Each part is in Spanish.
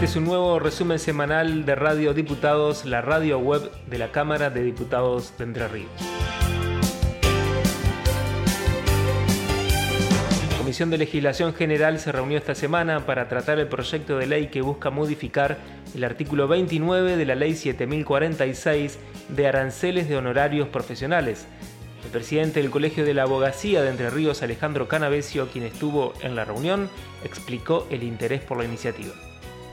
Este es un nuevo resumen semanal de Radio Diputados, la radio web de la Cámara de Diputados de Entre Ríos. La Comisión de Legislación General se reunió esta semana para tratar el proyecto de ley que busca modificar el artículo 29 de la Ley 7046 de aranceles de honorarios profesionales. El presidente del Colegio de la Abogacía de Entre Ríos, Alejandro Canavesio, quien estuvo en la reunión, explicó el interés por la iniciativa.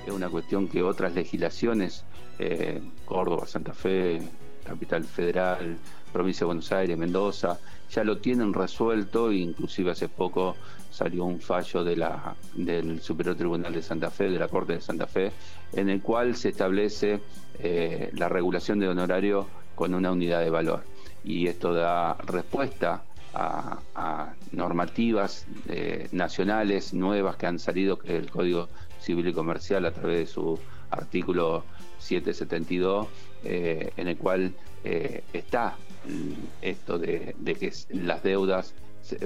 Es una cuestión que otras legislaciones, eh, Córdoba, Santa Fe, Capital Federal, Provincia de Buenos Aires, Mendoza, ya lo tienen resuelto, inclusive hace poco salió un fallo del Superior Tribunal de Santa Fe, de la Corte de Santa Fe, en el cual se establece eh, la regulación de honorario con una unidad de valor. Y esto da respuesta a, normativas eh, nacionales nuevas que han salido, que el Código Civil y Comercial a través de su artículo 772, eh, en el cual está esto de, que las deudas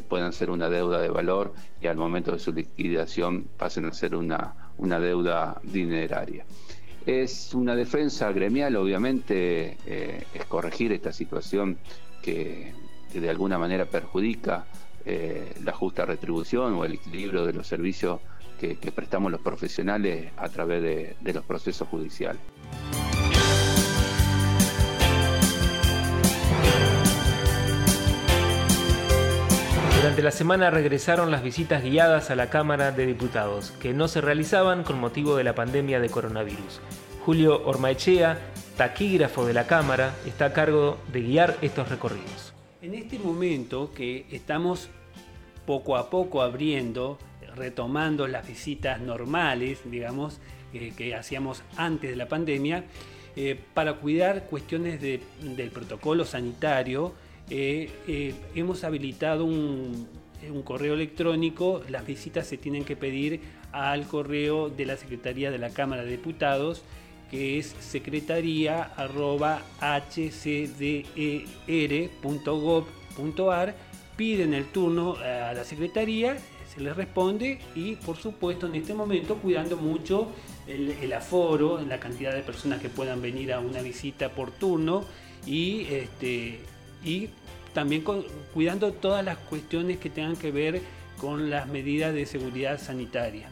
puedan ser una deuda de valor y al momento de su liquidación pasen a ser una, una deuda dineraria. Es una defensa gremial, obviamente, eh, es corregir esta situación que, de alguna manera perjudica eh, la justa retribución o el equilibrio de los servicios que, prestamos los profesionales a través de los procesos judiciales. Durante la semana regresaron las visitas guiadas a la Cámara de Diputados, que no se realizaban con motivo de la pandemia de coronavirus. Julio Ormaechea, taquígrafo de la Cámara, está a cargo de guiar estos recorridos. En este momento que estamos poco a poco abriendo, retomando las visitas normales, digamos, eh, que hacíamos antes de la pandemia, eh, para cuidar cuestiones del protocolo sanitario, eh, hemos habilitado un, correo electrónico, las visitas se tienen que pedir al correo de la Secretaría de la Cámara de Diputados, que es secretaría.hcder.gov.ar, piden el turno a la Secretaría, se les responde y por supuesto en este momento cuidando mucho el, aforo, la cantidad de personas que puedan venir a una visita por turno y, este, también cuidando todas las cuestiones que tengan que ver con las medidas de seguridad sanitaria.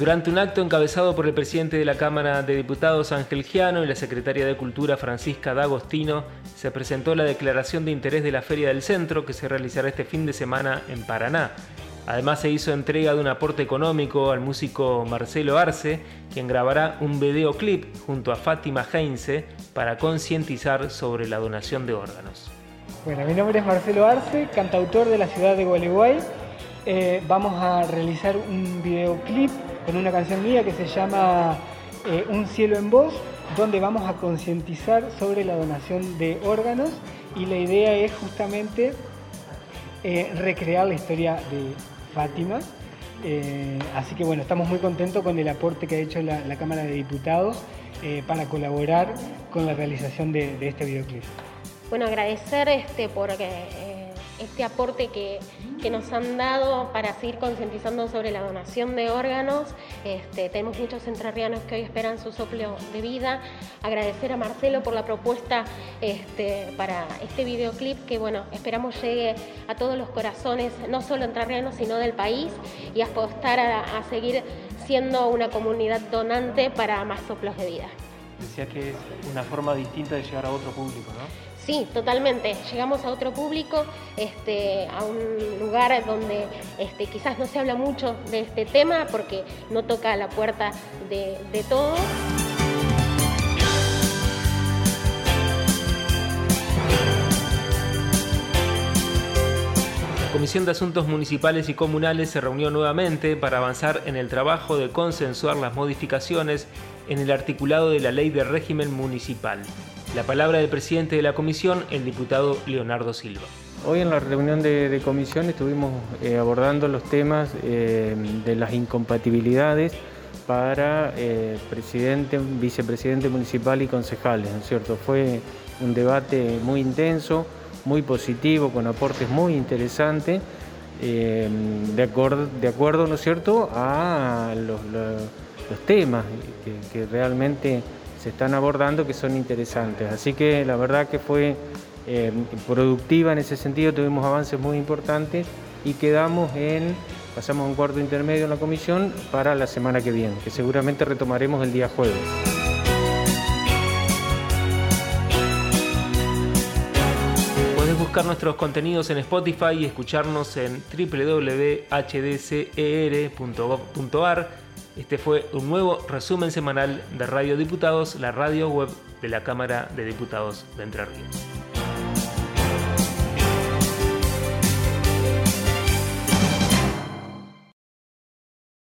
Durante un acto encabezado por el presidente de la Cámara de Diputados Ángel Giano y la secretaria de Cultura Francisca D'Agostino, se presentó la declaración de interés de la Feria del Centro que se realizará este fin de semana en Paraná. Además se hizo entrega de un aporte económico al músico Marcelo Arce, quien grabará un videoclip junto a Fátima Heinze para concientizar sobre la donación de órganos. Bueno, mi nombre es Marcelo Arce, cantautor de la ciudad de Gualeguay. Eh, vamos a realizar un videoclip con una canción mía que se llama eh, Un cielo en voz, donde vamos a concientizar sobre la donación de órganos y la idea es justamente eh, recrear la historia de Fátima. Eh, así que bueno, estamos muy contentos con el aporte que ha hecho la, Cámara de Diputados para colaborar con la realización de, este videoclip. Bueno, agradecer este, por este aporte que, nos han dado para seguir concientizando sobre la donación de órganos. Este, tenemos muchos entrerrianos que hoy esperan su soplo de vida. Agradecer a Marcelo por la propuesta este, para este videoclip que bueno, esperamos llegue a todos los corazones, no solo entrerrianos, sino del país y apostar a seguir siendo una comunidad donante para más soplos de vida. Decía que es una forma distinta de llegar a otro público, ¿no? Sí, totalmente. Llegamos a otro público, este, a un lugar donde este, quizás no se habla mucho de este tema porque no toca la puerta de, de todos. La Comisión de Asuntos Municipales y Comunales se reunió nuevamente para avanzar en el trabajo de consensuar las modificaciones en el articulado de la Ley de Régimen Municipal. La palabra del presidente de la comisión, el diputado Leonardo Silva. Hoy en la reunión de, comisión estuvimos eh, abordando los temas eh, de las incompatibilidades para eh, presidente, vicepresidente municipal y concejales, ¿no es cierto? Fue un debate muy intenso, muy positivo, con aportes muy interesantes, de, acuerdo, de acuerdo, ¿no es cierto?, a los, temas que, realmente se están abordando que son interesantes. Así que la verdad que fue eh, productiva en ese sentido, tuvimos avances muy importantes y quedamos en pasamos un cuarto intermedio en la comisión para la semana que viene, que seguramente retomaremos el día jueves. Buscar nuestros contenidos en Spotify y escucharnos en www.hdcer.gov.ar. Este fue un nuevo resumen semanal de Radio Diputados, la radio web de la Cámara de Diputados de Entre Ríos.